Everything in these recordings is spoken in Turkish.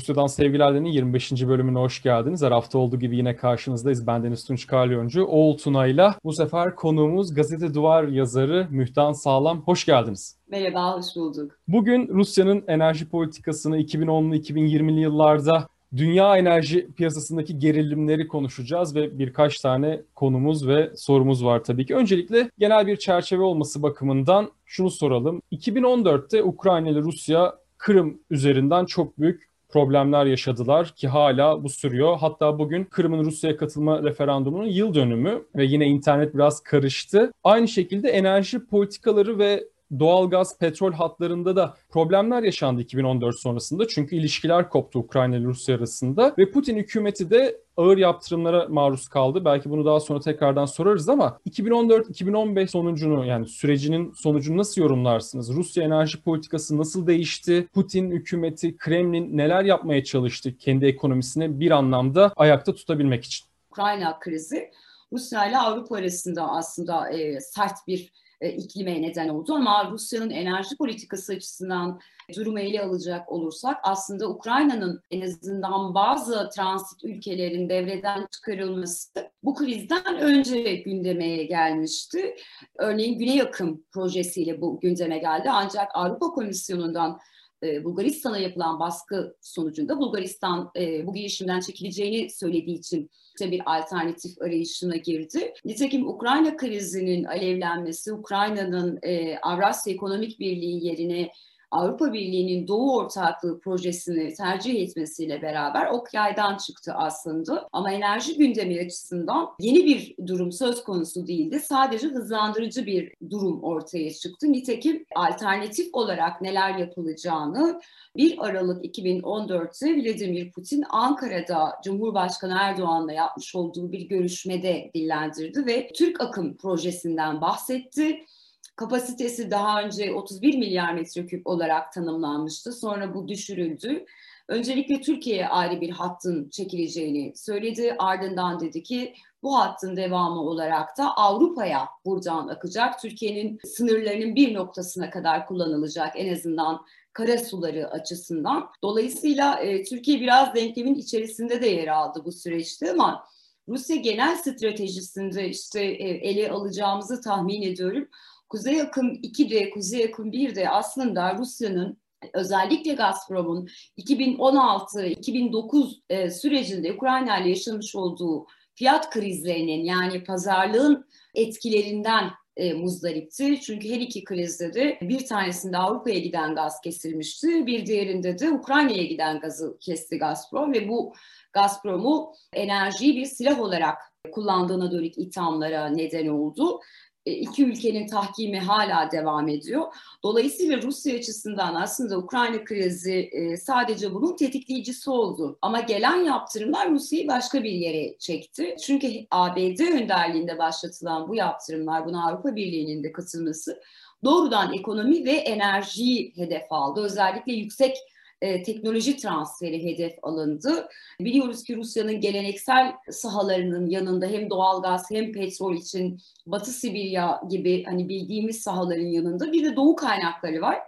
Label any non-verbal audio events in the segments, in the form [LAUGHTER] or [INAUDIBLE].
Rusya'dan Sevgiler'denin 25. bölümüne hoş geldiniz. Her hafta olduğu gibi yine karşınızdayız. Ben Deniz Tunç Kalyoncu. Oğul Tuna'yla bu sefer konuğumuz Gazete Duvar yazarı Mühtan Sağlam. Hoş geldiniz. Merhaba, hoş bulduk. Bugün Rusya'nın enerji politikasını 2010'lu 2020'li yıllarda dünya enerji piyasasındaki gerilimleri konuşacağız ve birkaç tane konumuz ve sorumuz var tabii ki. Öncelikle genel bir çerçeve olması bakımından şunu soralım. 2014'te Ukrayna ile Rusya Kırım üzerinden çok büyük problemler yaşadılar ki hala bu sürüyor. Hatta bugün Kırım'ın Rusya'ya katılma referandumunun yıl dönümü ve yine internet biraz karıştı. Aynı şekilde enerji politikaları ve doğalgaz, petrol hatlarında da problemler yaşandı 2014 sonrasında. Çünkü ilişkiler koptu Ukrayna ile Rusya arasında ve Putin hükümeti de ağır yaptırımlara maruz kaldı. Belki bunu daha sonra tekrardan sorarız ama 2014-2015 sonucunu yani sürecinin sonucunu nasıl yorumlarsınız? Rusya enerji politikası nasıl değişti? Putin hükümeti, Kremlin neler yapmaya çalıştı kendi ekonomisini bir anlamda ayakta tutabilmek için? Ukrayna krizi Rusya ile Avrupa arasında aslında e, sert bir e, iklime neden oldu. Ama Rusya'nın enerji politikası açısından durumu ele alacak olursak aslında Ukrayna'nın en azından bazı transit ülkelerin devreden çıkarılması bu krizden önce gündeme gelmişti. Örneğin Güney Akım projesiyle bu gündeme geldi. Ancak Avrupa Komisyonu'ndan e, Bulgaristan'a yapılan baskı sonucunda Bulgaristan e, bu girişimden çekileceğini söylediği için işte bir alternatif arayışına girdi. Nitekim Ukrayna krizinin alevlenmesi, Ukrayna'nın e, Avrasya Ekonomik Birliği yerine Avrupa Birliği'nin Doğu Ortaklığı projesini tercih etmesiyle beraber ok yaydan çıktı aslında. Ama enerji gündemi açısından yeni bir durum söz konusu değildi. Sadece hızlandırıcı bir durum ortaya çıktı. Nitekim alternatif olarak neler yapılacağını 1 Aralık 2014'te Vladimir Putin Ankara'da Cumhurbaşkanı Erdoğan'la yapmış olduğu bir görüşmede dillendirdi ve Türk Akım projesinden bahsetti kapasitesi daha önce 31 milyar metreküp olarak tanımlanmıştı. Sonra bu düşürüldü. Öncelikle Türkiye'ye ayrı bir hattın çekileceğini söyledi. Ardından dedi ki bu hattın devamı olarak da Avrupa'ya buradan akacak. Türkiye'nin sınırlarının bir noktasına kadar kullanılacak en azından kara suları açısından. Dolayısıyla e, Türkiye biraz denklemin içerisinde de yer aldı bu süreçte ama Rusya genel stratejisinde işte e, ele alacağımızı tahmin ediyorum. Kuzey Akım 2'de, Kuzey Akım 1'de aslında Rusya'nın özellikle Gazprom'un 2016-2009 e, sürecinde Ukrayna ile yaşamış olduğu fiyat krizlerinin yani pazarlığın etkilerinden e, muzdaripti. Çünkü her iki krizde de bir tanesinde Avrupa'ya giden gaz kesilmişti. Bir diğerinde de Ukrayna'ya giden gazı kesti Gazprom ve bu Gazprom'u enerjiyi bir silah olarak kullandığına dönük ithamlara neden oldu. E, iki ülkenin tahkimi hala devam ediyor. Dolayısıyla Rusya açısından aslında Ukrayna krizi e, sadece bunun tetikleyicisi oldu. Ama gelen yaptırımlar Rusya'yı başka bir yere çekti. Çünkü ABD önderliğinde başlatılan bu yaptırımlar, buna Avrupa Birliği'nin de katılması doğrudan ekonomi ve enerjiyi hedef aldı. Özellikle yüksek e, teknoloji transferi hedef alındı. Biliyoruz ki Rusya'nın geleneksel sahalarının yanında hem doğalgaz hem petrol için Batı Sibirya gibi hani bildiğimiz sahaların yanında bir de doğu kaynakları var.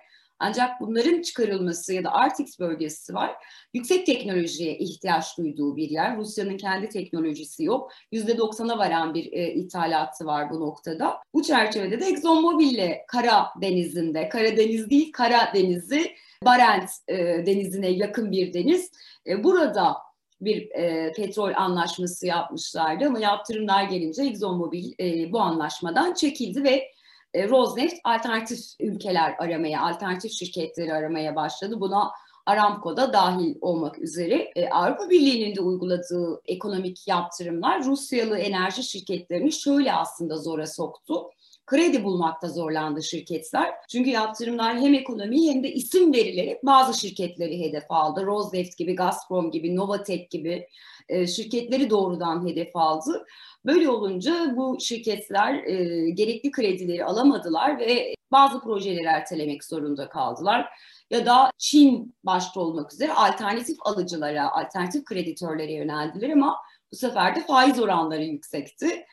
Ancak bunların çıkarılması ya da Arctic bölgesi var. Yüksek teknolojiye ihtiyaç duyduğu bir yer. Rusya'nın kendi teknolojisi yok. %90'a varan bir e, ithalatı var bu noktada. Bu çerçevede de ExxonMobil Kara Denizi'nde, Karadeniz değil Kara Denizi Barent e, denizine yakın bir deniz. E, burada bir e, petrol anlaşması yapmışlardı ama yaptırımlar gelince ExxonMobil e, bu anlaşmadan çekildi ve e, Rosneft alternatif ülkeler aramaya, alternatif şirketleri aramaya başladı. Buna Aramco da dahil olmak üzere e, Avrupa Birliği'nin de uyguladığı ekonomik yaptırımlar Rusyalı enerji şirketlerini şöyle aslında zora soktu kredi bulmakta zorlandı şirketler. Çünkü yaptırımlar hem ekonomiyi hem de isim verilerek bazı şirketleri hedef aldı. Rosneft gibi, Gazprom gibi, Novatek gibi e, şirketleri doğrudan hedef aldı. Böyle olunca bu şirketler e, gerekli kredileri alamadılar ve bazı projeleri ertelemek zorunda kaldılar. Ya da Çin başta olmak üzere alternatif alıcılara, alternatif kreditörlere yöneldiler ama bu sefer de faiz oranları yüksekti.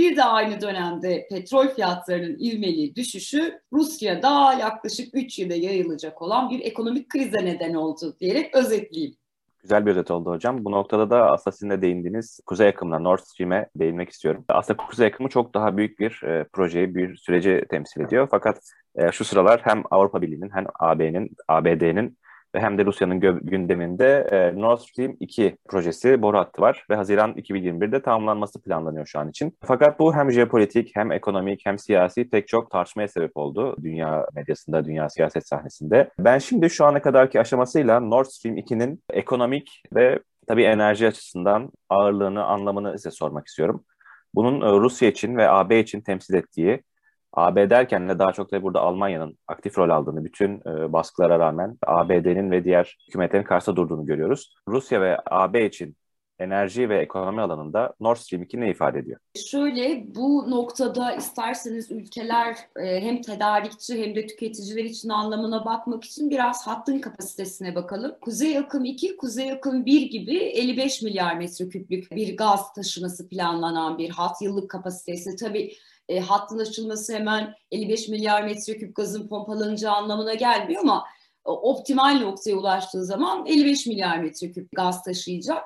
Bir de aynı dönemde petrol fiyatlarının ivmeli düşüşü Rusya'da yaklaşık 3 yılda yayılacak olan bir ekonomik krize neden oldu diyerek özetleyeyim. Güzel bir özet oldu hocam. Bu noktada da aslında sizin de değindiğiniz Kuzey Akım'la Nord Stream'e değinmek istiyorum. Aslında Kuzey Akımı çok daha büyük bir e, projeyi, bir süreci temsil ediyor. Fakat e, şu sıralar hem Avrupa Birliği'nin hem AB'nin, ABD'nin hem de Rusya'nın gündeminde e, Nord Stream 2 projesi boru hattı var ve Haziran 2021'de tamamlanması planlanıyor şu an için. Fakat bu hem jeopolitik hem ekonomik hem siyasi pek çok tartışmaya sebep oldu dünya medyasında, dünya siyaset sahnesinde. Ben şimdi şu ana kadarki aşamasıyla Nord Stream 2'nin ekonomik ve tabii enerji açısından ağırlığını, anlamını size sormak istiyorum. Bunun e, Rusya için ve AB için temsil ettiği AB derken de daha çok da burada Almanya'nın aktif rol aldığını, bütün e, baskılara rağmen ABD'nin ve diğer hükümetlerin karşısında durduğunu görüyoruz. Rusya ve AB için enerji ve ekonomi alanında Nord Stream 2 ne ifade ediyor? Şöyle bu noktada isterseniz ülkeler e, hem tedarikçi hem de tüketiciler için anlamına bakmak için biraz hattın kapasitesine bakalım. Kuzey Akım 2, Kuzey Akım 1 gibi 55 milyar metreküplük bir gaz taşıması planlanan bir hat yıllık kapasitesi. Tabii e, hattın açılması hemen 55 milyar metreküp gazın pompalanacağı anlamına gelmiyor ama optimal noktaya ulaştığı zaman 55 milyar metreküp gaz taşıyacak.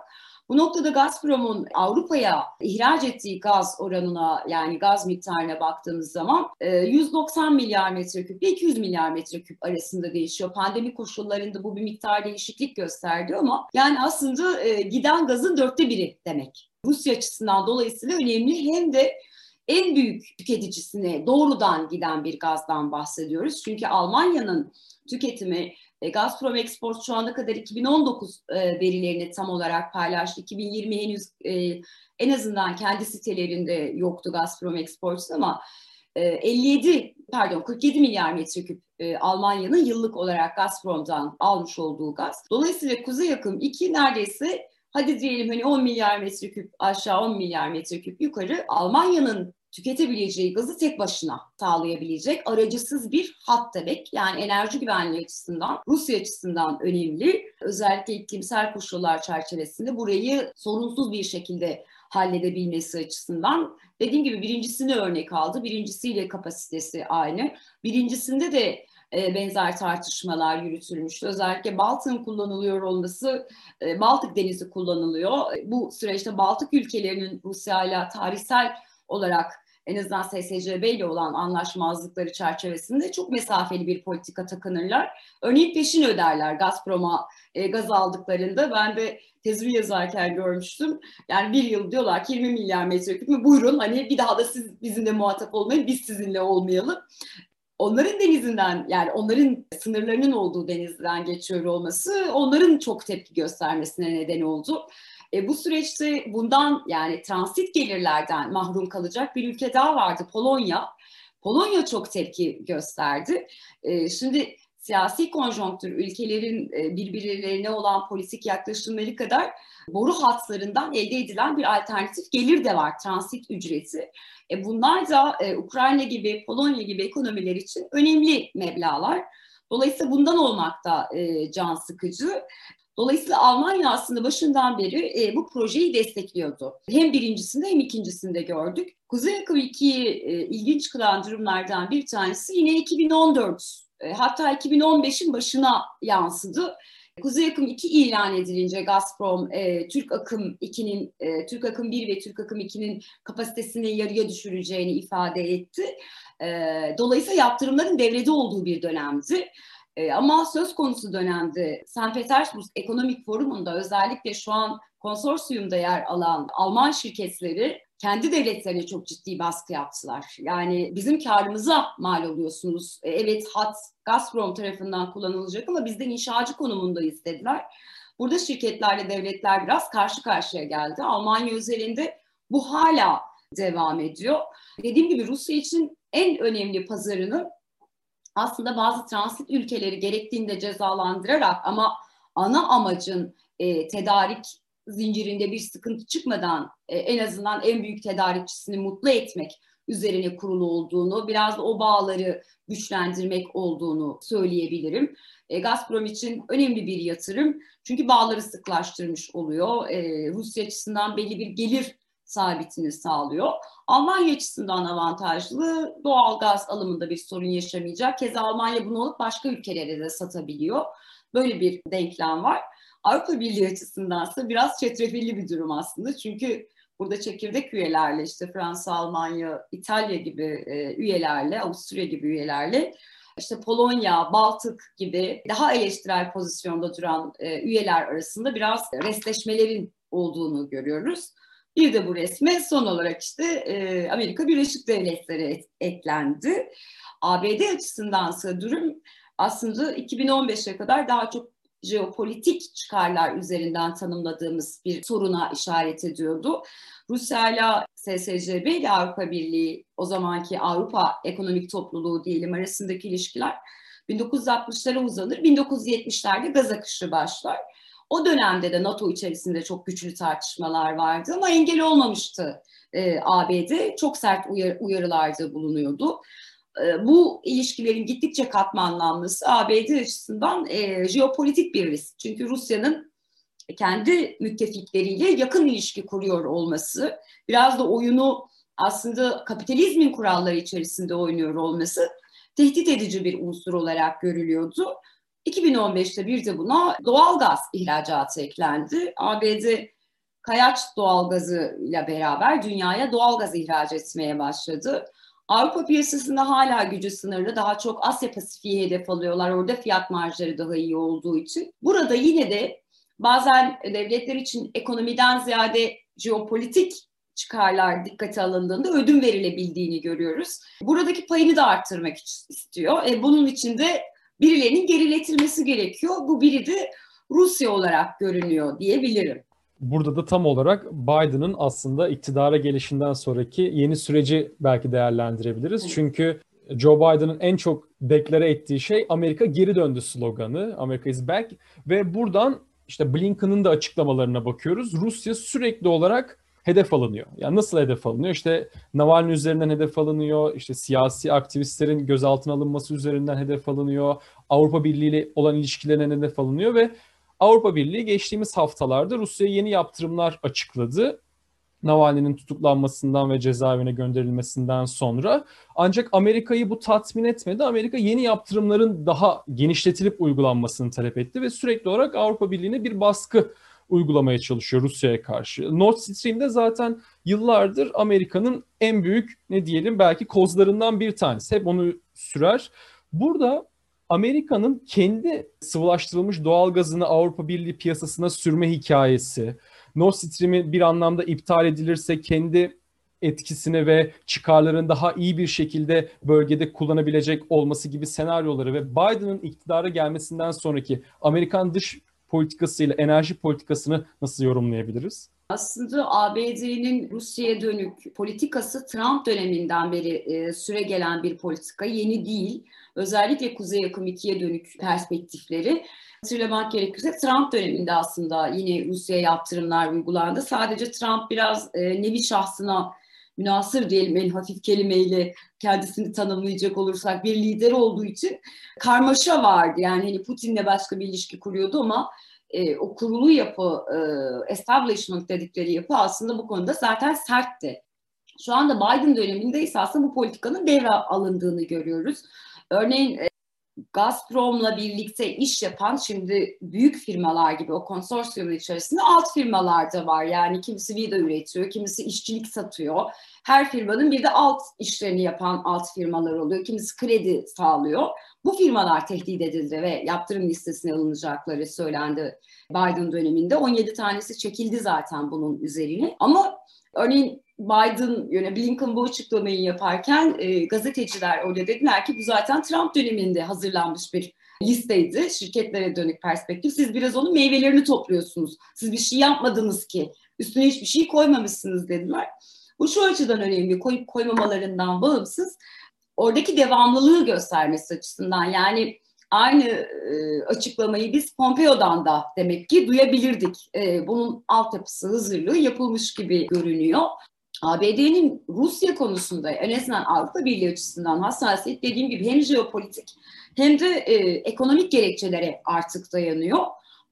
Bu noktada Gazprom'un Avrupa'ya ihraç ettiği gaz oranına yani gaz miktarına baktığımız zaman 190 e, milyar metreküp ile 200 milyar metreküp arasında değişiyor. Pandemi koşullarında bu bir miktar değişiklik gösterdi ama yani aslında e, giden gazın dörtte biri demek. Rusya açısından dolayısıyla önemli hem de en büyük tüketicisine doğrudan giden bir gazdan bahsediyoruz. Çünkü Almanya'nın tüketimi e, Gazprom Export şu ana kadar 2019 e, verilerini tam olarak paylaştı. 2020 henüz e, en azından kendi sitelerinde yoktu Gazprom Export ama 57 pardon 47 milyar metreküp Almanya'nın yıllık olarak Gazprom'dan almış olduğu gaz. Dolayısıyla Kuzey Akım 2 neredeyse hadi diyelim hani 10 milyar metreküp aşağı 10 milyar metreküp yukarı Almanya'nın tüketebileceği gazı tek başına sağlayabilecek aracısız bir hat demek. Yani enerji güvenliği açısından, Rusya açısından önemli. Özellikle iklimsel koşullar çerçevesinde burayı sorunsuz bir şekilde halledebilmesi açısından. Dediğim gibi birincisini örnek aldı. Birincisiyle kapasitesi aynı. Birincisinde de e, benzer tartışmalar yürütülmüştü. Özellikle Baltık'ın kullanılıyor olması, e, Baltık Denizi kullanılıyor. Bu süreçte Baltık ülkelerinin Rusya ile tarihsel olarak en azından SSCB ile olan anlaşmazlıkları çerçevesinde çok mesafeli bir politika takınırlar. Örneğin peşin öderler Gazprom'a e, gaz aldıklarında. Ben de tezimi yazarken görmüştüm. Yani bir yıl diyorlar ki 20 milyar metreküp mü buyurun hani bir daha da siz bizimle muhatap olmayın biz sizinle olmayalım onların denizinden yani onların sınırlarının olduğu denizden geçiyor olması onların çok tepki göstermesine neden oldu. E, bu süreçte bundan yani transit gelirlerden mahrum kalacak bir ülke daha vardı Polonya. Polonya çok tepki gösterdi. E, şimdi siyasi konjonktür ülkelerin e, birbirlerine olan politik yaklaşımları kadar boru hatlarından elde edilen bir alternatif gelir de var transit ücreti. E bunlar da e, Ukrayna gibi, Polonya gibi ekonomiler için önemli meblalar. Dolayısıyla bundan olmak da e, can sıkıcı. Dolayısıyla Almanya aslında başından beri e, bu projeyi destekliyordu. Hem birincisinde hem ikincisinde gördük. Kuzey Akım 2'yi e, ilginç kılan durumlardan bir tanesi yine 2014 e, hatta 2015'in başına yansıdı. Kuzey Akım 2 ilan edilince Gazprom e, Türk Akım 2'nin e, Türk Akım 1 ve Türk Akım 2'nin kapasitesini yarıya düşüreceğini ifade etti. E, dolayısıyla yaptırımların devrede olduğu bir dönemdi. E, ama söz konusu dönemde St. Petersburg Ekonomik Forumu'nda özellikle şu an konsorsiyumda yer alan Alman şirketleri kendi devletlerine çok ciddi baskı yaptılar. Yani bizim karımıza mal oluyorsunuz. E, evet hat Gazprom tarafından kullanılacak ama bizden inşacı konumundayız dediler. Burada şirketlerle devletler biraz karşı karşıya geldi. Almanya özelinde bu hala devam ediyor. Dediğim gibi Rusya için en önemli pazarını aslında bazı transit ülkeleri gerektiğinde cezalandırarak ama ana amacın e, tedarik zincirinde bir sıkıntı çıkmadan e, en azından en büyük tedarikçisini mutlu etmek üzerine kurulu olduğunu, biraz o bağları güçlendirmek olduğunu söyleyebilirim. E, Gazprom için önemli bir yatırım. Çünkü bağları sıklaştırmış oluyor. E, Rusya açısından belli bir gelir sabitini sağlıyor. Almanya açısından avantajlı doğal gaz alımında bir sorun yaşamayacak. Keza Almanya bunu alıp başka ülkelere de satabiliyor. Böyle bir denklem var. Avrupa Birliği açısındansa biraz çetrefilli bir durum aslında. Çünkü burada çekirdek üyelerle işte Fransa, Almanya, İtalya gibi e, üyelerle, Avusturya gibi üyelerle işte Polonya, Baltık gibi daha eleştirel pozisyonda duran e, üyeler arasında biraz restleşmelerin olduğunu görüyoruz. Bir de bu resme son olarak işte e, Amerika Birleşik Devletleri et, eklendi. ABD açısındansa durum aslında 2015'e kadar daha çok jeopolitik çıkarlar üzerinden tanımladığımız bir soruna işaret ediyordu. Rusya ile SSCB ile Avrupa Birliği o zamanki Avrupa Ekonomik Topluluğu diyelim arasındaki ilişkiler 1960'lara uzanır. 1970'lerde gaz akışı başlar. O dönemde de NATO içerisinde çok güçlü tartışmalar vardı ama engel olmamıştı e, ABD. Çok sert uyar, uyarılarda bulunuyordu. E, bu ilişkilerin gittikçe katmanlanması ABD açısından e, jeopolitik bir risk. Çünkü Rusya'nın kendi müttefikleriyle yakın ilişki kuruyor olması, biraz da oyunu aslında kapitalizmin kuralları içerisinde oynuyor olması tehdit edici bir unsur olarak görülüyordu. 2015'te bir de buna doğal gaz ihracatı eklendi. ABD kayaç doğalgazı ile beraber dünyaya doğal gaz ihraç etmeye başladı. Avrupa piyasasında hala gücü sınırlı. Daha çok Asya Pasifik'i hedef alıyorlar. Orada fiyat marjları daha iyi olduğu için. Burada yine de bazen devletler için ekonomiden ziyade jeopolitik çıkarlar dikkate alındığında ödün verilebildiğini görüyoruz. Buradaki payını da arttırmak istiyor. E, bunun için de birilerinin geriletilmesi gerekiyor. Bu biri de Rusya olarak görünüyor diyebilirim. Burada da tam olarak Biden'ın aslında iktidara gelişinden sonraki yeni süreci belki değerlendirebiliriz. Çünkü Joe Biden'ın en çok deklare ettiği şey Amerika geri döndü sloganı. Amerika is back ve buradan işte Blinken'ın da açıklamalarına bakıyoruz. Rusya sürekli olarak hedef alınıyor. Yani nasıl hedef alınıyor? İşte Navalny üzerinden hedef alınıyor. İşte siyasi aktivistlerin gözaltına alınması üzerinden hedef alınıyor. Avrupa Birliği ile olan ilişkilerine hedef alınıyor ve Avrupa Birliği geçtiğimiz haftalarda Rusya'ya yeni yaptırımlar açıkladı. Navalny'nin tutuklanmasından ve cezaevine gönderilmesinden sonra. Ancak Amerika'yı bu tatmin etmedi. Amerika yeni yaptırımların daha genişletilip uygulanmasını talep etti ve sürekli olarak Avrupa Birliği'ne bir baskı uygulamaya çalışıyor Rusya'ya karşı. Nord Stream'de zaten yıllardır Amerika'nın en büyük ne diyelim belki kozlarından bir tanesi. Hep onu sürer. Burada Amerika'nın kendi sıvılaştırılmış doğal gazını Avrupa Birliği piyasasına sürme hikayesi, Nord Stream'i bir anlamda iptal edilirse kendi etkisini ve çıkarlarını daha iyi bir şekilde bölgede kullanabilecek olması gibi senaryoları ve Biden'ın iktidara gelmesinden sonraki Amerikan dış politikasıyla enerji politikasını nasıl yorumlayabiliriz? Aslında ABD'nin Rusya'ya dönük politikası Trump döneminden beri e, süre gelen bir politika yeni değil. Özellikle Kuzey Akım 2'ye dönük perspektifleri. Hatırlamak gerekirse Trump döneminde aslında yine Rusya'ya yaptırımlar uygulandı. Sadece Trump biraz e, nevi şahsına münasır diyelim en hafif kelimeyle kendisini tanımlayacak olursak bir lider olduğu için karmaşa vardı. Yani hani Putin'le başka bir ilişki kuruyordu ama e, o kurulu yapı, e, establishment dedikleri yapı aslında bu konuda zaten sertti. Şu anda Biden döneminde ise aslında bu politikanın devre alındığını görüyoruz. Örneğin e, Gazprom'la birlikte iş yapan şimdi büyük firmalar gibi o konsorsiyumun içerisinde alt firmalar da var. Yani kimisi vida üretiyor, kimisi işçilik satıyor. Her firmanın bir de alt işlerini yapan alt firmalar oluyor. Kimisi kredi sağlıyor. Bu firmalar tehdit edildi ve yaptırım listesine alınacakları söylendi Biden döneminde. 17 tanesi çekildi zaten bunun üzerine. Ama örneğin Biden yöne Blinken bu açıklamayı yaparken e, gazeteciler öyle dediler ki bu zaten Trump döneminde hazırlanmış bir listeydi. Şirketlere dönük perspektif. Siz biraz onun meyvelerini topluyorsunuz. Siz bir şey yapmadınız ki. Üstüne hiçbir şey koymamışsınız dediler. Bu şu açıdan önemli. Koyup koymamalarından bağımsız. Oradaki devamlılığı göstermesi açısından. Yani aynı e, açıklamayı biz Pompeo'dan da demek ki duyabilirdik. E, bunun altyapısı, hazırlığı yapılmış gibi görünüyor. ABD'nin Rusya konusunda en azından Avrupa Birliği açısından hassasiyet dediğim gibi hem jeopolitik hem de e, ekonomik gerekçelere artık dayanıyor.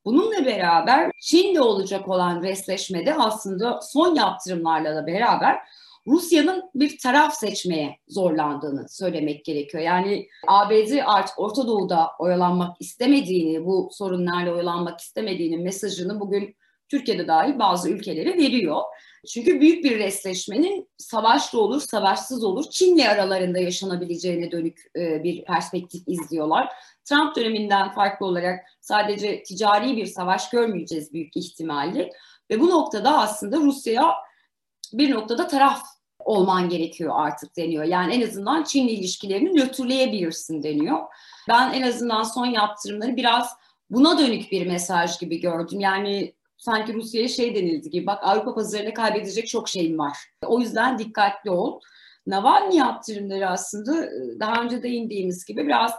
Bununla beraber Çin'le olacak olan resleşmede aslında son yaptırımlarla da beraber Rusya'nın bir taraf seçmeye zorlandığını söylemek gerekiyor. Yani ABD artık Orta Doğu'da oyalanmak istemediğini, bu sorunlarla oyalanmak istemediğinin mesajını bugün Türkiye'de dahil bazı ülkelere veriyor. Çünkü büyük bir resleşmenin savaşlı olur, savaşsız olur, Çin'le aralarında yaşanabileceğine dönük e, bir perspektif izliyorlar. Trump döneminden farklı olarak sadece ticari bir savaş görmeyeceğiz büyük ihtimalle. Ve bu noktada aslında Rusya'ya bir noktada taraf olman gerekiyor artık deniyor. Yani en azından Çin'le ilişkilerini nötrleyebilirsin deniyor. Ben en azından son yaptırımları biraz buna dönük bir mesaj gibi gördüm. Yani sanki Rusya'ya şey denildi gibi bak Avrupa pazarına kaybedecek çok şeyin var. O yüzden dikkatli ol. Navalny yaptırımları aslında daha önce değindiğimiz gibi biraz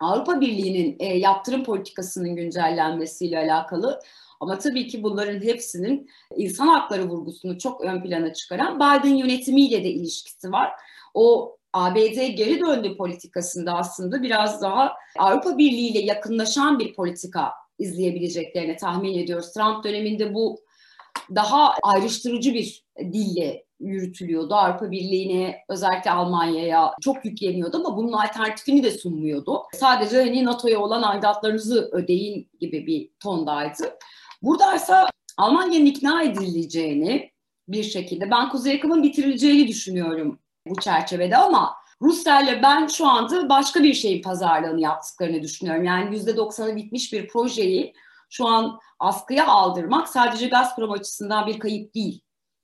Avrupa Birliği'nin e, yaptırım politikasının güncellenmesiyle alakalı. Ama tabii ki bunların hepsinin insan hakları vurgusunu çok ön plana çıkaran Biden yönetimiyle de ilişkisi var. O ABD geri döndü politikasında aslında biraz daha Avrupa Birliği ile yakınlaşan bir politika izleyebileceklerini tahmin ediyoruz. Trump döneminde bu daha ayrıştırıcı bir dille yürütülüyordu. Avrupa Birliği'ne özellikle Almanya'ya çok yükleniyordu ama bunun alternatifini de sunmuyordu. Sadece hani NATO'ya olan aidatlarınızı ödeyin gibi bir tondaydı. Burada ise Almanya'nın ikna edileceğini bir şekilde ben Kuzey Yakım'ın bitirileceğini düşünüyorum bu çerçevede ama Rusya ile ben şu anda başka bir şeyin pazarlığını yaptıklarını düşünüyorum. Yani yüzde doksanı bitmiş bir projeyi şu an askıya aldırmak sadece Gazprom açısından bir kayıp değil.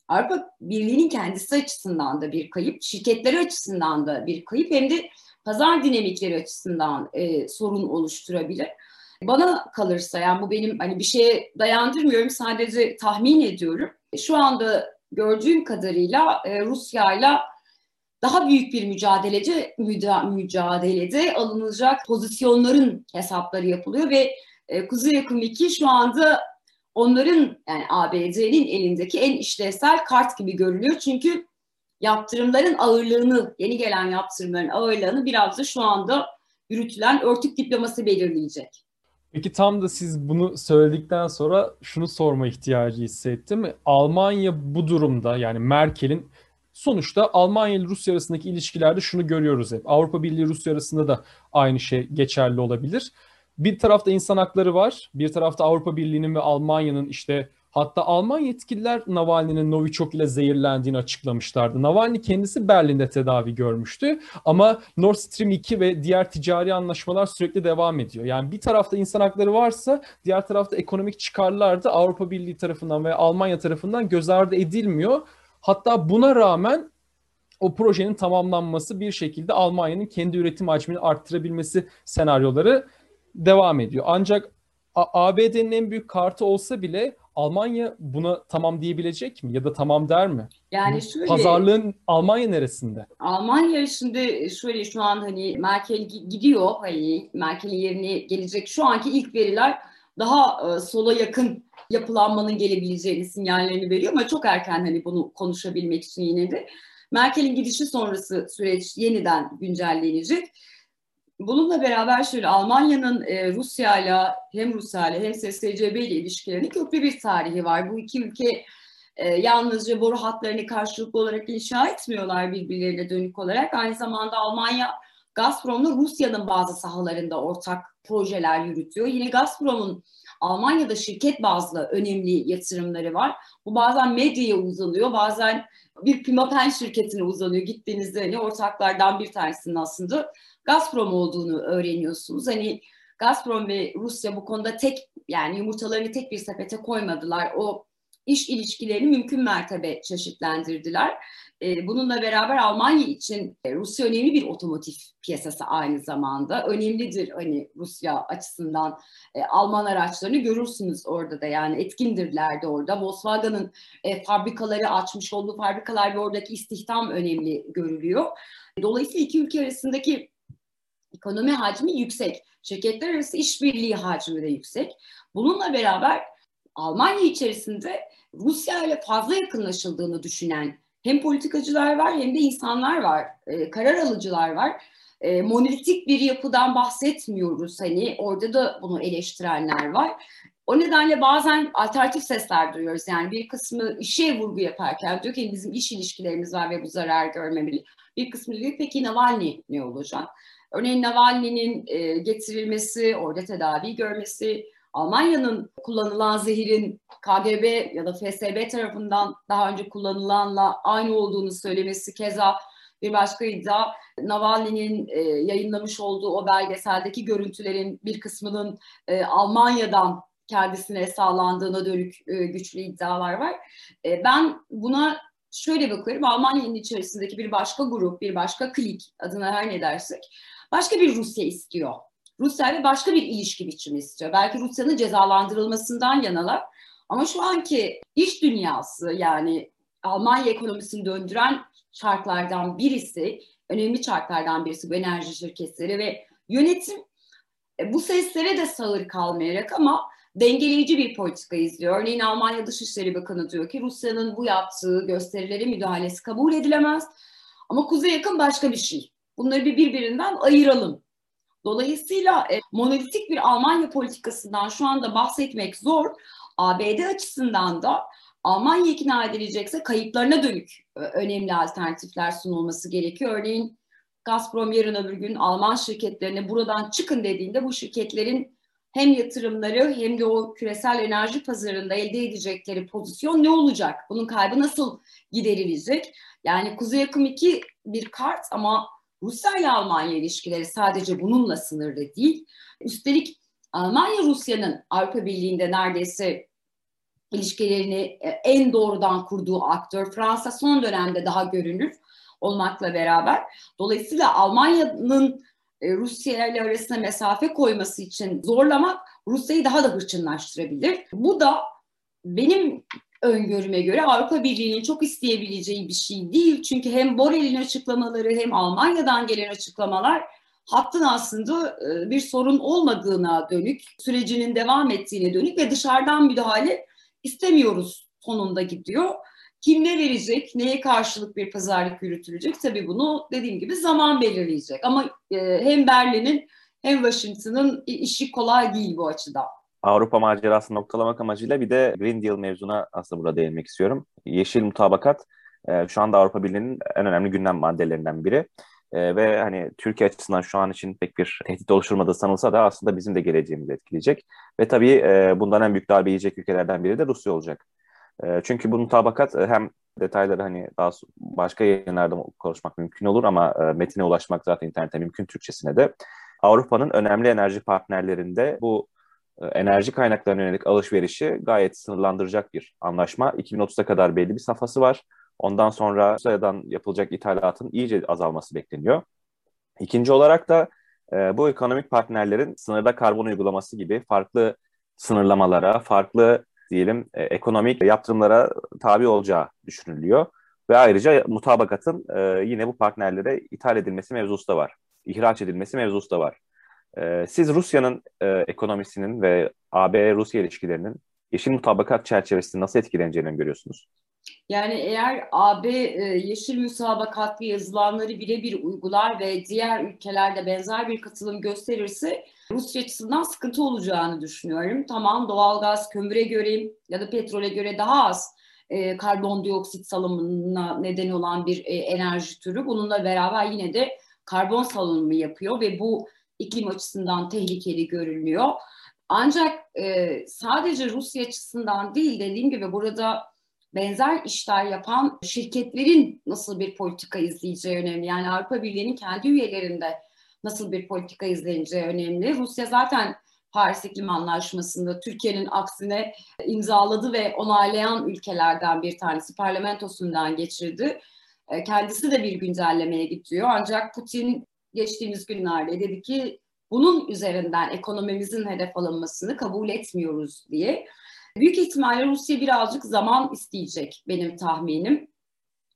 Avrupa Birliği'nin kendisi açısından da bir kayıp, şirketleri açısından da bir kayıp hem de pazar dinamikleri açısından e, sorun oluşturabilir. Bana kalırsa yani bu benim hani bir şeye dayandırmıyorum sadece tahmin ediyorum. Şu anda gördüğüm kadarıyla e, Rusya'yla daha büyük bir mücadeleci müda, mücadelede alınacak pozisyonların hesapları yapılıyor ve e, Kuzey Yakın 2 şu anda onların yani ABD'nin elindeki en işlevsel kart gibi görünüyor. Çünkü yaptırımların ağırlığını, yeni gelen yaptırımların ağırlığını biraz da şu anda yürütülen örtük diploması belirleyecek. Peki tam da siz bunu söyledikten sonra şunu sorma ihtiyacı hissettim. Almanya bu durumda yani Merkel'in sonuçta Almanya ile Rusya arasındaki ilişkilerde şunu görüyoruz hep. Avrupa Birliği Rusya arasında da aynı şey geçerli olabilir. Bir tarafta insan hakları var, bir tarafta Avrupa Birliği'nin ve Almanya'nın işte Hatta Alman yetkililer Navalny'nin Novichok ile zehirlendiğini açıklamışlardı. Navalny kendisi Berlin'de tedavi görmüştü ama Nord Stream 2 ve diğer ticari anlaşmalar sürekli devam ediyor. Yani bir tarafta insan hakları varsa diğer tarafta ekonomik çıkarlar da Avrupa Birliği tarafından ve Almanya tarafından göz ardı edilmiyor. Hatta buna rağmen o projenin tamamlanması bir şekilde Almanya'nın kendi üretim hacmini arttırabilmesi senaryoları devam ediyor. Ancak ABD'nin en büyük kartı olsa bile Almanya buna tamam diyebilecek mi ya da tamam der mi? Yani şöyle, pazarlığın Almanya neresinde? Almanya şimdi şöyle şu an hani Merkel gidiyor hani Merkel'in yerine gelecek şu anki ilk veriler daha e, sola yakın yapılanmanın gelebileceğini sinyallerini veriyor ama çok erken hani bunu konuşabilmek için yine de Merkel'in gidişi sonrası süreç yeniden güncellenecek. Bununla beraber şöyle Almanya'nın e, Rusya ile hem Rusya ile hem SSCB ile ilişkilerinin köklü bir tarihi var. Bu iki ülke e, yalnızca boru hatlarını karşılıklı olarak inşa etmiyorlar birbirlerine dönük olarak. Aynı zamanda Almanya Gazprom'la Rusya'nın bazı sahalarında ortak projeler yürütüyor. Yine Gazprom'un Almanya'da şirket bazlı önemli yatırımları var. Bu bazen medyaya uzanıyor, bazen bir pimapen şirketine uzanıyor. Gittiğinizde hani ortaklardan bir tanesinin aslında Gazprom olduğunu öğreniyorsunuz. Hani Gazprom ve Rusya bu konuda tek yani yumurtalarını tek bir sepete koymadılar. O iş ilişkilerini mümkün mertebe çeşitlendirdiler. Ee, bununla beraber Almanya için e, Rusya önemli bir otomotiv piyasası aynı zamanda. Önemlidir hani Rusya açısından. E, Alman araçlarını görürsünüz orada da yani etkindirler de orada. Volkswagen'ın e, fabrikaları açmış olduğu fabrikalar ve oradaki istihdam önemli görülüyor. Dolayısıyla iki ülke arasındaki ekonomi hacmi yüksek. Şirketler arası işbirliği hacmi de yüksek. Bununla beraber Almanya içerisinde Rusya ile fazla yakınlaşıldığını düşünen hem politikacılar var hem de insanlar var, e, karar alıcılar var. e, monolitik bir yapıdan bahsetmiyoruz. Hani orada da bunu eleştirenler var. O nedenle bazen alternatif sesler duyuyoruz. Yani bir kısmı işe vurgu yaparken diyor ki bizim iş ilişkilerimiz var ve bu zarar görmemeli. Bir kısmı diyor peki Navalny ne olacak? Örneğin Navalny'nin e, getirilmesi, orada tedavi görmesi, Almanya'nın kullanılan zehirin KGB ya da FSB tarafından daha önce kullanılanla aynı olduğunu söylemesi keza bir başka iddia Navalny'nin e, yayınlamış olduğu o belgeseldeki görüntülerin bir kısmının e, Almanya'dan kendisine sağlandığına dönük e, güçlü iddialar var. E, ben buna şöyle bakıyorum. Almanya'nın içerisindeki bir başka grup, bir başka klik adına her ne dersek başka bir Rusya istiyor. Rusya ile başka bir ilişki biçimi istiyor. Belki Rusya'nın cezalandırılmasından yanalar. Ama şu anki iş dünyası yani Almanya ekonomisini döndüren şartlardan birisi, önemli şartlardan birisi bu enerji şirketleri ve yönetim e, bu seslere de sağır kalmayarak ama dengeleyici bir politika izliyor. Örneğin Almanya Dışişleri Bakanı diyor ki Rusya'nın bu yaptığı gösterilere müdahalesi kabul edilemez. Ama kuzey yakın başka bir şey. Bunları bir birbirinden ayıralım. Dolayısıyla e, monolitik bir Almanya politikasından şu anda bahsetmek zor. ABD açısından da Almanya ikna edilecekse kayıplarına dönük e, önemli alternatifler sunulması gerekiyor. Örneğin Gazprom yarın öbür gün Alman şirketlerine buradan çıkın dediğinde bu şirketlerin hem yatırımları hem de o küresel enerji pazarında elde edecekleri pozisyon ne olacak? Bunun kaybı nasıl giderilecek? Yani Kuzey Akım 2 bir kart ama Rusya ile Almanya ilişkileri sadece bununla sınırlı değil. Üstelik Almanya Rusya'nın Avrupa Birliği'nde neredeyse ilişkilerini e, en doğrudan kurduğu aktör. Fransa son dönemde daha görünür olmakla beraber. Dolayısıyla Almanya'nın e, Rusya ile arasına mesafe koyması için zorlamak Rusya'yı daha da hırçınlaştırabilir. Bu da benim öngörüme göre Avrupa Birliği'nin çok isteyebileceği bir şey değil. Çünkü hem Borrell'in açıklamaları hem Almanya'dan gelen açıklamalar hattın aslında e, bir sorun olmadığına dönük, sürecinin devam ettiğine dönük ve dışarıdan müdahale istemiyoruz sonunda gidiyor. Kim ne verecek, neye karşılık bir pazarlık yürütülecek tabii bunu dediğim gibi zaman belirleyecek. Ama e, hem Berlin'in hem Washington'ın işi kolay değil bu açıdan. Avrupa macerasını noktalamak amacıyla bir de Green Deal mevzuna aslında burada değinmek istiyorum. Yeşil mutabakat e, şu anda Avrupa Birliği'nin en önemli gündem maddelerinden biri. E, ve hani Türkiye açısından şu an için pek bir tehdit oluşturmadığı sanılsa da aslında bizim de geleceğimizi etkileyecek. Ve tabii e, bundan en büyük darbe yiyecek ülkelerden biri de Rusya olacak. Çünkü bu mutabakat hem detayları hani daha başka yayınlarda konuşmak mümkün olur ama metine ulaşmak zaten internette mümkün Türkçesine de. Avrupa'nın önemli enerji partnerlerinde bu enerji kaynaklarına yönelik alışverişi gayet sınırlandıracak bir anlaşma. 2030'a kadar belli bir safhası var. Ondan sonra Rusya'dan yapılacak ithalatın iyice azalması bekleniyor. İkinci olarak da e, bu ekonomik partnerlerin sınırda karbon uygulaması gibi farklı sınırlamalara, farklı diyelim e, ekonomik yaptırımlara tabi olacağı düşünülüyor. Ve ayrıca mutabakatın e, yine bu partnerlere ithal edilmesi mevzusu da var. İhraç edilmesi mevzusu da var. E, siz Rusya'nın e, ekonomisinin ve AB-Rusya ilişkilerinin yeşil mutabakat çerçevesinde nasıl etkileneceğini görüyorsunuz? Yani eğer AB e, yeşil müsabakatlı yazılanları birebir uygular ve diğer ülkelerde benzer bir katılım gösterirse Rusya açısından sıkıntı olacağını düşünüyorum. Tamam doğalgaz kömüre göre ya da petrole göre daha az e, karbondioksit salımına neden olan bir e, enerji türü. Bununla beraber yine de karbon salınımı yapıyor ve bu iklim açısından tehlikeli görülüyor. Ancak e, sadece Rusya açısından değil dediğim gibi burada benzer işler yapan şirketlerin nasıl bir politika izleyeceği önemli. Yani Avrupa Birliği'nin kendi üyelerinde nasıl bir politika izleneceği önemli. Rusya zaten Paris İklim Anlaşması'nda Türkiye'nin aksine imzaladı ve onaylayan ülkelerden bir tanesi parlamentosundan geçirdi. E, kendisi de bir güncellemeye gidiyor. Ancak Putin geçtiğimiz günlerde dedi ki bunun üzerinden ekonomimizin hedef alınmasını kabul etmiyoruz diye. Büyük ihtimalle Rusya birazcık zaman isteyecek benim tahminim.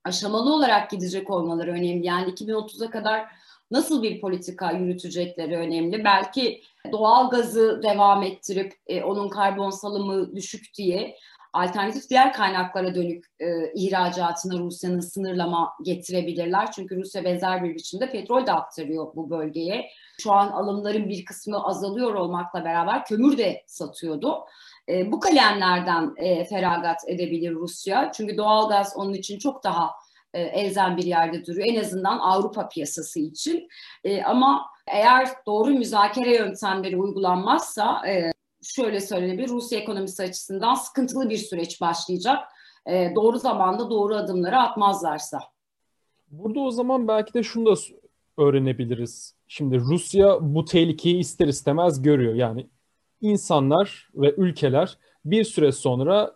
Aşamalı olarak gidecek olmaları önemli. Yani 2030'a kadar nasıl bir politika yürütecekleri önemli. Belki doğal gazı devam ettirip e, onun karbon salımı düşük diye alternatif diğer kaynaklara dönük e, ihracatına Rusya'nın sınırlama getirebilirler. Çünkü Rusya benzer bir biçimde petrol de aktarıyor bu bölgeye. Şu an alımların bir kısmı azalıyor olmakla beraber kömür de satıyordu. E, bu kalemlerden e, feragat edebilir Rusya. Çünkü doğalgaz onun için çok daha e, elzem bir yerde duruyor. En azından Avrupa piyasası için. E, ama eğer doğru müzakere yöntemleri uygulanmazsa e, şöyle söylenebilir Rusya ekonomisi açısından sıkıntılı bir süreç başlayacak. E, doğru zamanda doğru adımları atmazlarsa. Burada o zaman belki de şunu da öğrenebiliriz. Şimdi Rusya bu tehlikeyi ister istemez görüyor. Yani insanlar ve ülkeler bir süre sonra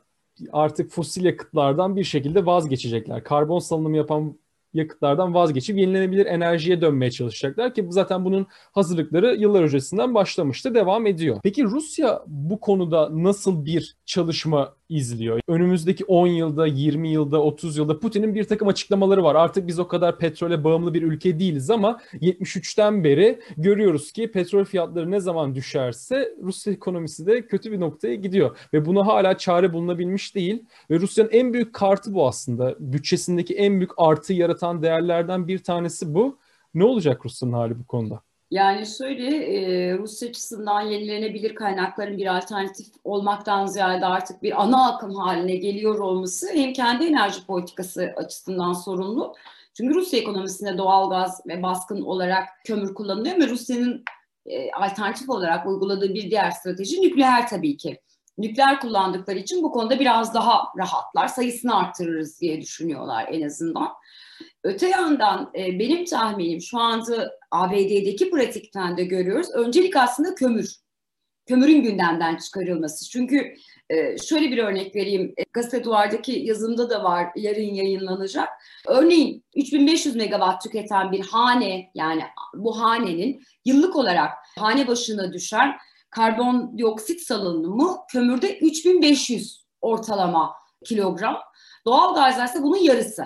artık fosil yakıtlardan bir şekilde vazgeçecekler. Karbon salınımı yapan yakıtlardan vazgeçip yenilenebilir enerjiye dönmeye çalışacaklar ki zaten bunun hazırlıkları yıllar öncesinden başlamıştı, devam ediyor. Peki Rusya bu konuda nasıl bir çalışma izliyor. Önümüzdeki 10 yılda, 20 yılda, 30 yılda Putin'in bir takım açıklamaları var. Artık biz o kadar petrole bağımlı bir ülke değiliz ama 73'ten beri görüyoruz ki petrol fiyatları ne zaman düşerse Rusya ekonomisi de kötü bir noktaya gidiyor. Ve buna hala çare bulunabilmiş değil. Ve Rusya'nın en büyük kartı bu aslında. Bütçesindeki en büyük artı yaratan değerlerden bir tanesi bu. Ne olacak Rusya'nın hali bu konuda? Yani şöyle e, Rusya açısından yenilenebilir kaynakların bir alternatif olmaktan ziyade artık bir ana akım haline geliyor olması hem kendi enerji politikası açısından sorumlu. Çünkü Rusya ekonomisinde doğal gaz ve baskın olarak kömür kullanılıyor ve Rusya'nın e, alternatif olarak uyguladığı bir diğer strateji nükleer tabii ki. Nükleer kullandıkları için bu konuda biraz daha rahatlar, sayısını arttırırız diye düşünüyorlar en azından. Öte yandan e, benim tahminim şu anda ABD'deki pratikten de görüyoruz. Öncelik aslında kömür. Kömürün gündemden çıkarılması. Çünkü e, şöyle bir örnek vereyim. E, Gazete Duvar'daki yazımda da var. Yarın yayınlanacak. Örneğin 3500 megawatt tüketen bir hane yani bu hanenin yıllık olarak hane başına düşen karbondioksit salınımı kömürde 3500 ortalama kilogram. Doğal gazlar ise bunun yarısı.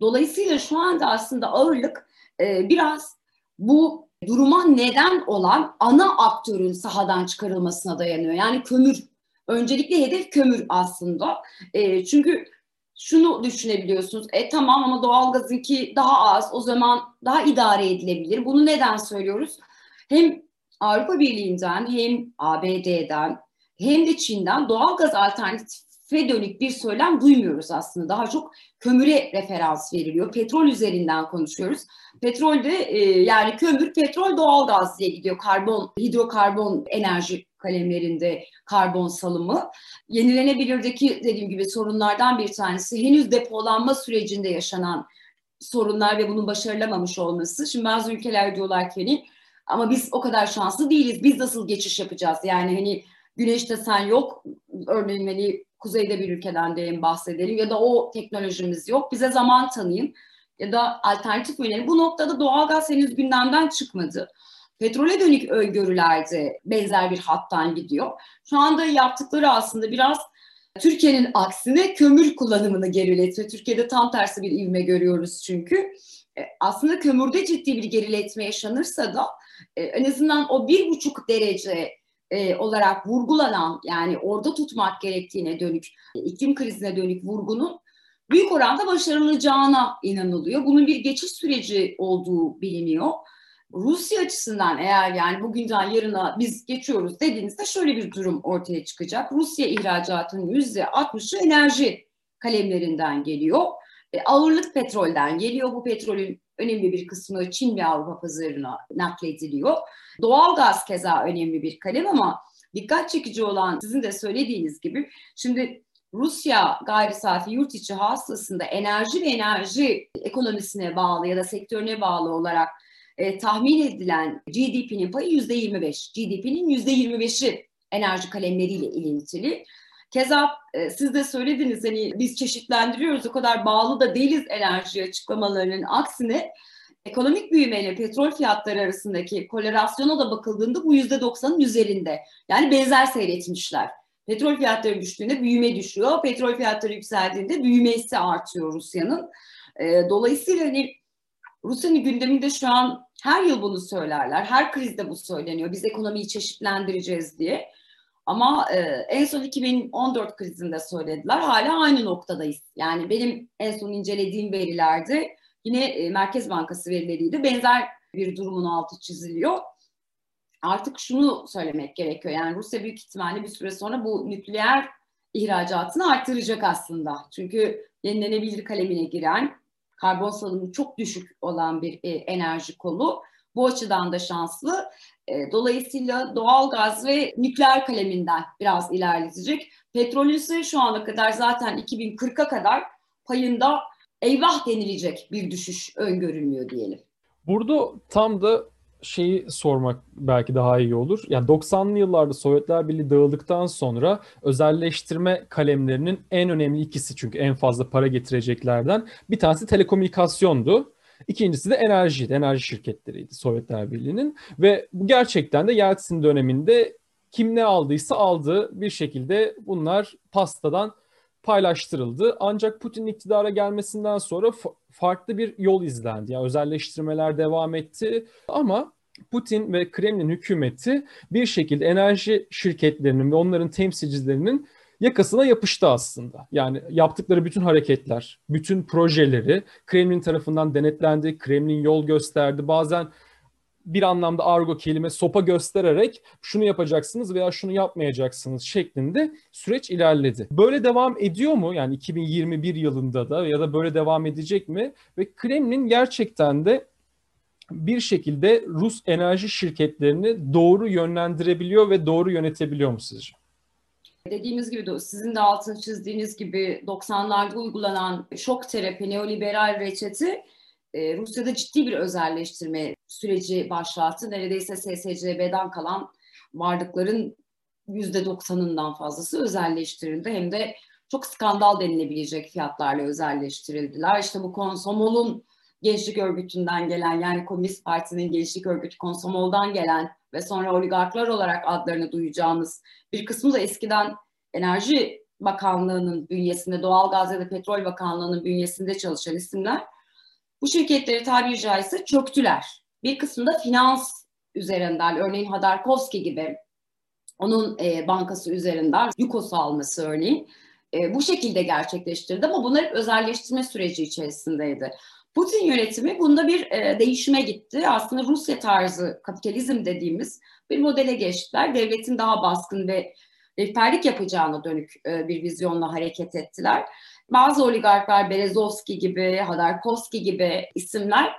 Dolayısıyla şu anda aslında ağırlık e, biraz bu duruma neden olan ana aktörün sahadan çıkarılmasına dayanıyor. Yani kömür. Öncelikle hedef kömür aslında. E, çünkü şunu düşünebiliyorsunuz. E tamam ama doğalgazınki daha az. O zaman daha idare edilebilir. Bunu neden söylüyoruz? Hem Avrupa Birliği'nden hem ABD'den hem de Çin'den doğalgaz alternatif fe dönük bir söylem duymuyoruz aslında. Daha çok kömüre referans veriliyor. Petrol üzerinden konuşuyoruz. Petrol de e, yani kömür, petrol, doğalgaz diye gidiyor. Karbon, hidrokarbon enerji kalemlerinde karbon salımı. Yenilenebilirdeki dediğim gibi sorunlardan bir tanesi henüz depolanma sürecinde yaşanan sorunlar ve bunun başarılamamış olması. Şimdi bazı ülkeler diyorlar ki hani ama biz o kadar şanslı değiliz. Biz nasıl geçiş yapacağız? Yani hani güneşte sen yok. Örneğin hani kuzeyde bir ülkeden diyelim bahsedelim ya da o teknolojimiz yok. Bize zaman tanıyın ya da alternatif önerin. Bu noktada doğalgaz henüz gündemden çıkmadı. Petrole dönük öngörülerde benzer bir hattan gidiyor. Şu anda yaptıkları aslında biraz Türkiye'nin aksine kömür kullanımını geriletme. Türkiye'de tam tersi bir ivme görüyoruz çünkü. E, aslında kömürde ciddi bir geriletme yaşanırsa da e, en azından o bir buçuk derece e, olarak vurgulanan yani orada tutmak gerektiğine dönük iklim krizine dönük vurgunun büyük oranda başarılacağına inanılıyor. Bunun bir geçiş süreci olduğu biliniyor. Rusya açısından eğer yani bugünden yarına biz geçiyoruz dediğinizde şöyle bir durum ortaya çıkacak. Rusya ihracatının yüzde 60'ı enerji kalemlerinden geliyor. E, ağırlık petrolden geliyor. Bu petrolün önemli bir kısmı Çin ve Avrupa pazarına naklediliyor. Doğal gaz keza önemli bir kalem ama dikkat çekici olan sizin de söylediğiniz gibi şimdi Rusya gayri safi yurt içi hasılasında enerji ve enerji ekonomisine bağlı ya da sektörüne bağlı olarak e, tahmin edilen GDP'nin payı yüzde 25. GDP'nin yüzde 25'i enerji kalemleriyle ilintili. Keza e, siz de söylediniz hani biz çeşitlendiriyoruz o kadar bağlı da değiliz enerji açıklamalarının aksine ekonomik büyümeyle petrol fiyatları arasındaki korelasyona da bakıldığında bu yüzde doksanın üzerinde. Yani benzer seyretmişler. Petrol fiyatları düştüğünde büyüme düşüyor. Petrol fiyatları yükseldiğinde büyümesi artıyor Rusya'nın. E, dolayısıyla hani Rusya'nın gündeminde şu an Her yıl bunu söylerler. Her krizde bu söyleniyor. Biz ekonomiyi çeşitlendireceğiz diye. Ama e, en son 2014 krizinde söylediler. Hala aynı noktadayız. Yani benim en son incelediğim verilerde yine e, Merkez Bankası verileriydi. Benzer bir durumun altı çiziliyor. Artık şunu söylemek gerekiyor. Yani Rusya büyük ihtimalle bir süre sonra bu nükleer ihracatını arttıracak aslında. Çünkü yenilenebilir kalemine giren, karbon salımı çok düşük olan bir e, enerji kolu. Bu açıdan da şanslı. E, dolayısıyla doğal gaz ve nükleer kaleminden biraz ilerletecek. Petrol ise şu ana kadar zaten 2040'a kadar payında eyvah denilecek bir düşüş öngörülmüyor diyelim. Burada tam da şeyi sormak belki daha iyi olur. Yani 90'lı yıllarda Sovyetler Birliği dağıldıktan sonra özelleştirme kalemlerinin en önemli ikisi çünkü en fazla para getireceklerden bir tanesi telekomünikasyondu. İkincisi de enerjiydi, enerji şirketleriydi Sovyetler Birliği'nin ve bu gerçekten de Yeltsin döneminde kim ne aldıysa aldı bir şekilde bunlar pastadan paylaştırıldı. Ancak Putin iktidara gelmesinden sonra farklı bir yol izlendi. Yani özelleştirmeler devam etti ama Putin ve Kremlin hükümeti bir şekilde enerji şirketlerinin ve onların temsilcilerinin yakasına yapıştı aslında. Yani yaptıkları bütün hareketler, bütün projeleri Kremlin tarafından denetlendi, Kremlin yol gösterdi. Bazen bir anlamda argo kelime sopa göstererek şunu yapacaksınız veya şunu yapmayacaksınız şeklinde süreç ilerledi. Böyle devam ediyor mu? Yani 2021 yılında da ya da böyle devam edecek mi? Ve Kremlin gerçekten de bir şekilde Rus enerji şirketlerini doğru yönlendirebiliyor ve doğru yönetebiliyor mu sizce? Dediğimiz gibi sizin de altını çizdiğiniz gibi 90'larda uygulanan şok terapi, neoliberal reçeti e, Rusya'da ciddi bir özelleştirme süreci başlattı. Neredeyse SSCB'den kalan varlıkların %90'ından fazlası özelleştirildi. Hem de çok skandal denilebilecek fiyatlarla özelleştirildiler. İşte bu Konsomol'un gençlik örgütünden gelen yani Komünist Parti'nin gençlik örgütü Konsomol'dan gelen ve sonra oligarklar olarak adlarını duyacağımız bir kısmı da eskiden Enerji Bakanlığı'nın bünyesinde, Doğalgaz ya da Petrol Bakanlığı'nın bünyesinde çalışan isimler bu şirketleri tabiri caizse çöktüler. Bir kısmında finans üzerinden, örneğin Hadarkovski gibi onun e, bankası üzerinden Yukos alması örneğin e, bu şekilde gerçekleştirdi ama bunlar hep özelleştirme süreci içerisindeydi. Putin yönetimi bunda bir e, değişime gitti. Aslında Rusya tarzı kapitalizm dediğimiz bir modele geçtiler. Devletin daha baskın ve rehberlik yapacağına dönük e, bir vizyonla hareket ettiler. Bazı oligarklar Berezovski gibi, Hadarkovski gibi isimler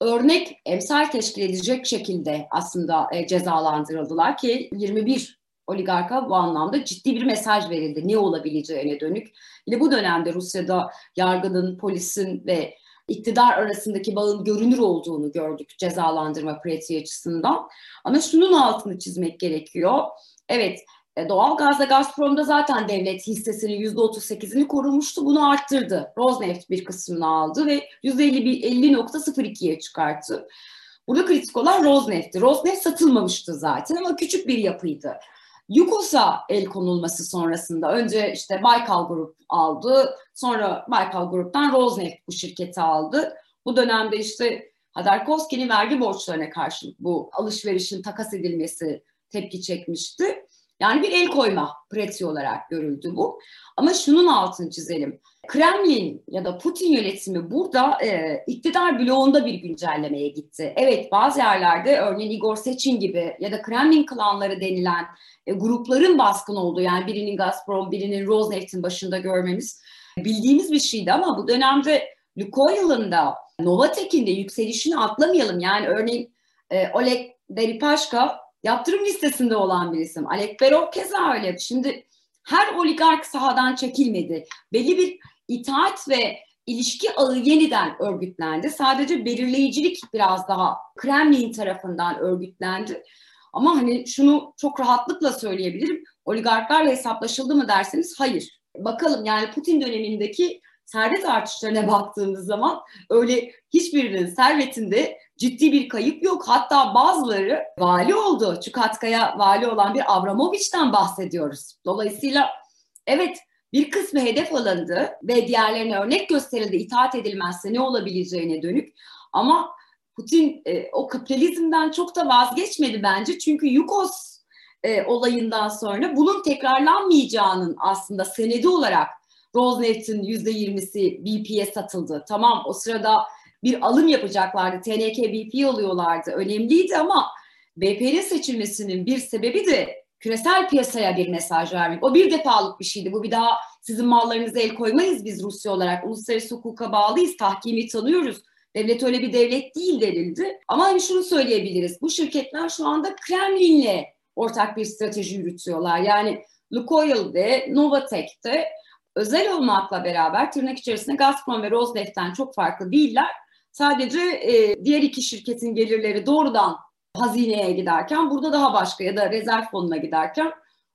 örnek emsal teşkil edecek şekilde aslında e, cezalandırıldılar ki 21 oligarka bu anlamda ciddi bir mesaj verildi ne olabileceğine dönük. Yine bu dönemde Rusya'da yargının, polisin ve iktidar arasındaki bağın görünür olduğunu gördük cezalandırma pratiği açısından. Ama şunun altını çizmek gerekiyor. Evet e, doğal gazda Gazprom'da zaten devlet hissesinin %38'ini korumuştu. Bunu arttırdı. Rosneft bir kısmını aldı ve %50.02'ye çıkarttı. Burada kritik olan Rosneft'ti. Rosneft satılmamıştı zaten ama küçük bir yapıydı. Yukos'a el konulması sonrasında önce işte Baykal Grup aldı. Sonra Baykal Grup'tan Rosneft bu şirketi aldı. Bu dönemde işte Hadarkovski'nin vergi borçlarına karşı bu alışverişin takas edilmesi tepki çekmişti. Yani bir el koyma pratiği olarak görüldü bu. Ama şunun altını çizelim. Kremlin ya da Putin yönetimi burada e, iktidar bloğunda bir güncellemeye gitti. Evet bazı yerlerde örneğin Igor Seçin gibi ya da Kremlin klanları denilen e, grupların baskın olduğu yani birinin Gazprom birinin Rosneft'in başında görmemiz bildiğimiz bir şeydi ama bu dönemde Lukoil'ın da Novatek'in de yükselişini atlamayalım. Yani örneğin e, Oleg Deripaşka yaptırım listesinde olan bir isim. Alek Berov keza öyle. Şimdi her oligark sahadan çekilmedi. Belli bir itaat ve ilişki ağı yeniden örgütlendi. Sadece belirleyicilik biraz daha Kremlin tarafından örgütlendi. Ama hani şunu çok rahatlıkla söyleyebilirim. Oligarklarla hesaplaşıldı mı derseniz hayır. Bakalım yani Putin dönemindeki servet artışlarına [LAUGHS] baktığımız zaman öyle hiçbirinin servetinde ciddi bir kayıp yok. Hatta bazıları vali oldu. Çukatka'ya vali olan bir Avramoviç'ten bahsediyoruz. Dolayısıyla evet bir kısmı hedef alındı ve diğerlerine örnek gösterildi itaat edilmezse ne olabileceğine dönük. Ama Putin e, o kapitalizmden çok da vazgeçmedi bence. Çünkü Yukos e, olayından sonra bunun tekrarlanmayacağının aslında senedi olarak Rosneft'in %20'si BP'ye satıldı. Tamam o sırada bir alım yapacaklardı. TNK BP alıyorlardı. Önemliydi ama BP'nin seçilmesinin bir sebebi de küresel piyasaya bir mesaj vermek. O bir defalık bir şeydi. Bu bir daha sizin mallarınıza el koymayız biz Rusya olarak. Uluslararası hukuka bağlıyız, tahkimi tanıyoruz. Devlet öyle bir devlet değil denildi. Ama hani şunu söyleyebiliriz. Bu şirketler şu anda Kremlin'le ortak bir strateji yürütüyorlar. Yani Lukoil de Novatek de özel olmakla beraber tırnak içerisinde Gazprom ve Rosneft'ten çok farklı değiller. Sadece e, diğer iki şirketin gelirleri doğrudan hazineye giderken burada daha başka ya da rezerv fonuna giderken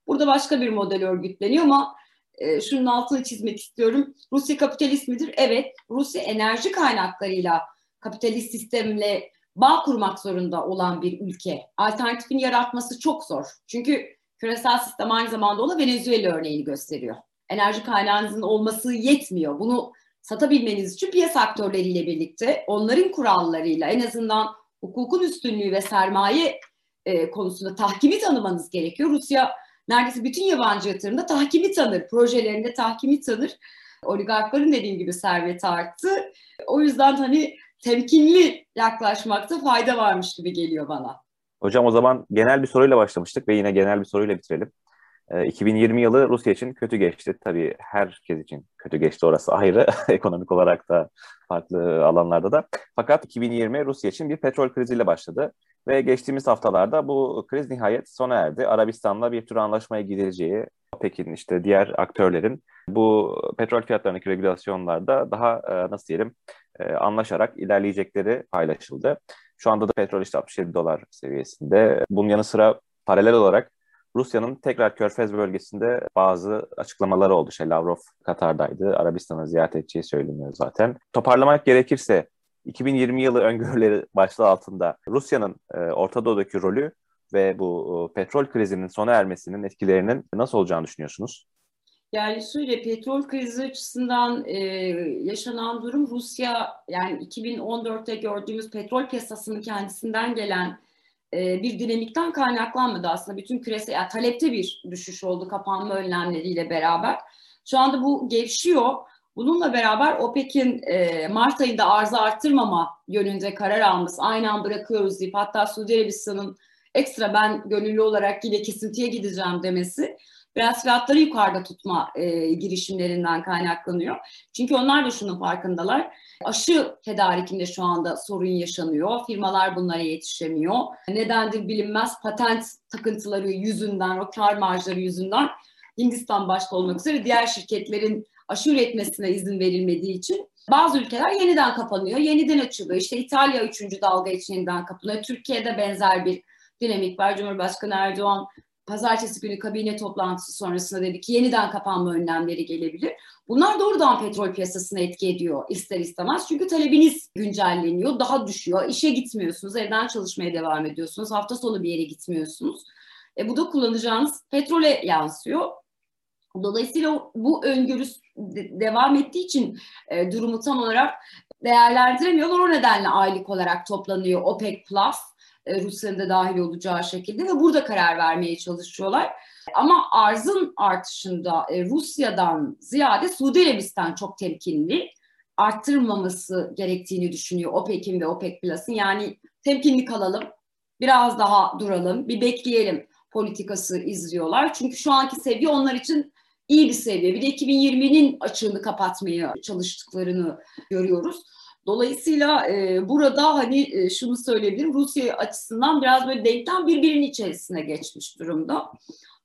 burada başka bir model örgütleniyor ama e, şunun altını çizmek istiyorum. Rusya kapitalist midir? Evet. Rusya enerji kaynaklarıyla kapitalist sistemle bağ kurmak zorunda olan bir ülke. Alternatifini yaratması çok zor. Çünkü küresel sistem aynı zamanda ona Venezuela örneğini gösteriyor. Enerji kaynağınızın olması yetmiyor. Bunu satabilmeniz için piyasa aktörleriyle birlikte onların kurallarıyla en azından hukukun üstünlüğü ve sermaye e, konusunda tahkimi tanımanız gerekiyor. Rusya neredeyse bütün yabancı yatırımda tahkimi tanır, projelerinde tahkimi tanır. Oligarkların dediğim gibi serveti arttı. O yüzden hani temkinli yaklaşmakta fayda varmış gibi geliyor bana. Hocam o zaman genel bir soruyla başlamıştık ve yine genel bir soruyla bitirelim. 2020 ee, yılı Rusya için kötü geçti. Tabii herkes için kötü geçti orası ayrı. [LAUGHS] Ekonomik olarak da farklı alanlarda da. Fakat 2020 Rusya için bir petrol kriziyle başladı. Ve geçtiğimiz haftalarda bu kriz nihayet sona erdi. Arabistan'la bir tür anlaşmaya gidileceği, OPEC'in işte diğer aktörlerin bu petrol fiyatlarındaki regülasyonlarda daha e, nasıl diyelim e, anlaşarak ilerleyecekleri paylaşıldı. Şu anda da petrol işte 67 dolar seviyesinde. Bunun yanı sıra paralel olarak Rusya'nın tekrar Körfez bölgesinde bazı açıklamaları oldu. Şey Lavrov Katar'daydı. Arabistan'ı ziyaret edeceği söyleniyor zaten. Toparlamak gerekirse 2020 yılı öngörüleri başlığı altında Rusya'nın e, Orta Doğu'daki rolü ve bu e, petrol krizinin sona ermesinin etkilerinin nasıl olacağını düşünüyorsunuz? Yani şöyle petrol krizi açısından e, yaşanan durum Rusya yani 2014'te gördüğümüz petrol piyasasının kendisinden gelen e, bir dinamikten kaynaklanmadı aslında. Bütün küresel yani talepte bir düşüş oldu kapanma önlemleriyle beraber. Şu anda bu gevşiyor. Bununla beraber OPEC'in e, Mart ayında arzı arttırmama yönünde karar alması, aynı an bırakıyoruz deyip hatta Suudi Arabistan'ın ekstra ben gönüllü olarak yine kesintiye gideceğim demesi biraz fiyatları yukarıda tutma e, girişimlerinden kaynaklanıyor. Çünkü onlar da şunun farkındalar. Aşı tedarikinde şu anda sorun yaşanıyor. Firmalar bunlara yetişemiyor. Nedendir bilinmez patent takıntıları yüzünden, o kar marjları yüzünden Hindistan başta olmak üzere diğer şirketlerin aşı üretmesine izin verilmediği için bazı ülkeler yeniden kapanıyor, yeniden açılıyor. İşte İtalya üçüncü dalga için yeniden kapanıyor. Türkiye'de benzer bir dinamik var. Cumhurbaşkanı Erdoğan pazartesi günü kabine toplantısı sonrasında dedi ki yeniden kapanma önlemleri gelebilir. Bunlar doğrudan petrol piyasasına etki ediyor ister istemez. Çünkü talebiniz güncelleniyor, daha düşüyor. İşe gitmiyorsunuz, evden çalışmaya devam ediyorsunuz. Hafta sonu bir yere gitmiyorsunuz. E, bu da kullanacağınız petrole yansıyor. Dolayısıyla bu öngörü devam ettiği için e, durumu tam olarak değerlendiremiyorlar. O nedenle aylık olarak toplanıyor OPEC Plus Rusya'nın da dahil olacağı şekilde ve burada karar vermeye çalışıyorlar. Ama arzın artışında e, Rusya'dan ziyade Suudi Arabistan çok temkinli arttırmaması gerektiğini düşünüyor OPEC'in ve OPEC Plus'ın. Yani temkinli kalalım, biraz daha duralım, bir bekleyelim politikası izliyorlar. Çünkü şu anki seviye onlar için iyi bir seviye. Bir de 2020'nin açığını kapatmaya çalıştıklarını görüyoruz. Dolayısıyla e, burada hani e, şunu söyleyebilirim Rusya açısından biraz böyle denklem birbirinin içerisine geçmiş durumda.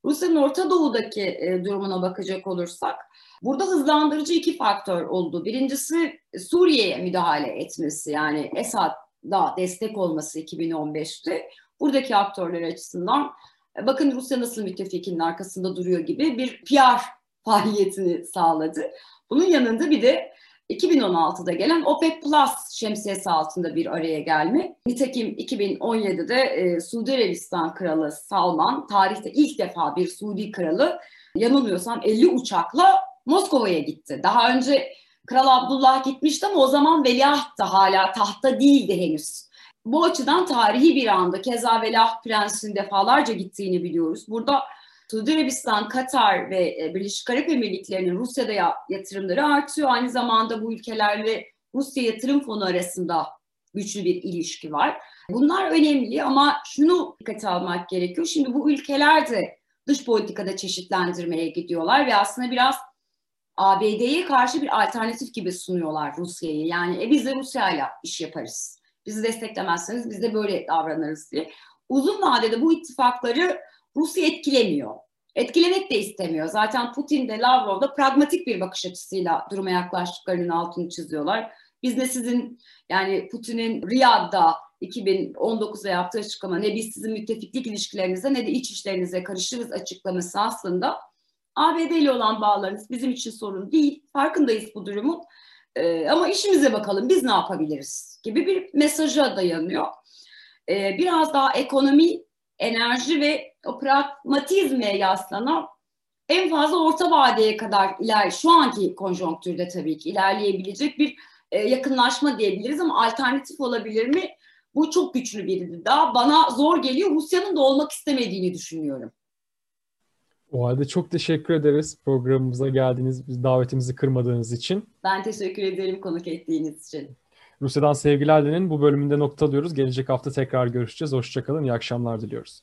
Rusya'nın Orta Doğu'daki e, durumuna bakacak olursak burada hızlandırıcı iki faktör oldu. Birincisi Suriye'ye müdahale etmesi yani Esad'a destek olması 2015'te. Buradaki aktörler açısından e, bakın Rusya nasıl müttefikinin arkasında duruyor gibi bir PR faaliyetini sağladı. Bunun yanında bir de 2016'da gelen OPEC Plus şemsiyesi altında bir araya gelme. Nitekim 2017'de e, Suudi Arabistan Kralı Salman, tarihte ilk defa bir Suudi kralı yanılmıyorsam 50 uçakla Moskova'ya gitti. Daha önce Kral Abdullah gitmişti ama o zaman veliaht da hala tahta değildi henüz. bu açıdan tarihi bir anda keza Velah Prens'in defalarca gittiğini biliyoruz. Burada Suudi Arabistan, Katar ve e, Birleşik Arap Emirlikleri'nin Rusya'da yatırımları artıyor. Aynı zamanda bu ülkelerle Rusya Yatırım Fonu arasında güçlü bir ilişki var. Bunlar önemli ama şunu dikkate almak gerekiyor. Şimdi bu ülkeler de dış politikada çeşitlendirmeye gidiyorlar ve aslında biraz ABD'ye karşı bir alternatif gibi sunuyorlar Rusya'yı. Yani e, biz de Rusya'yla iş yaparız. Bizi desteklemezseniz biz de böyle davranırız diye. Uzun vadede bu ittifakları Rusya etkilemiyor. Etkilemek de istemiyor. Zaten Putin de Lavrov da pragmatik bir bakış açısıyla duruma yaklaştıklarının altını çiziyorlar. Biz de sizin yani Putin'in Riyad'da 2019'da yaptığı açıklama ne biz sizin müttefiklik ilişkilerinize ne de iç işlerinize karışırız açıklaması aslında ABD ile olan bağlarınız bizim için sorun değil. Farkındayız bu durumun. Ee, ama işimize bakalım biz ne yapabiliriz gibi bir mesaja dayanıyor. Ee, biraz daha ekonomi, enerji ve o pragmatizme yaslanan en fazla orta vadeye kadar iler şu anki konjonktürde tabii ki ilerleyebilecek bir e, yakınlaşma diyebiliriz ama alternatif olabilir mi? Bu çok güçlü bir daha. Bana zor geliyor. Rusya'nın da olmak istemediğini düşünüyorum. O halde çok teşekkür ederiz programımıza geldiğiniz, davetimizi kırmadığınız için. Ben teşekkür ederim konuk ettiğiniz için. Rusya'dan sevgiler denin bu bölümünde noktalıyoruz. Gelecek hafta tekrar görüşeceğiz. Hoşçakalın, iyi akşamlar diliyoruz.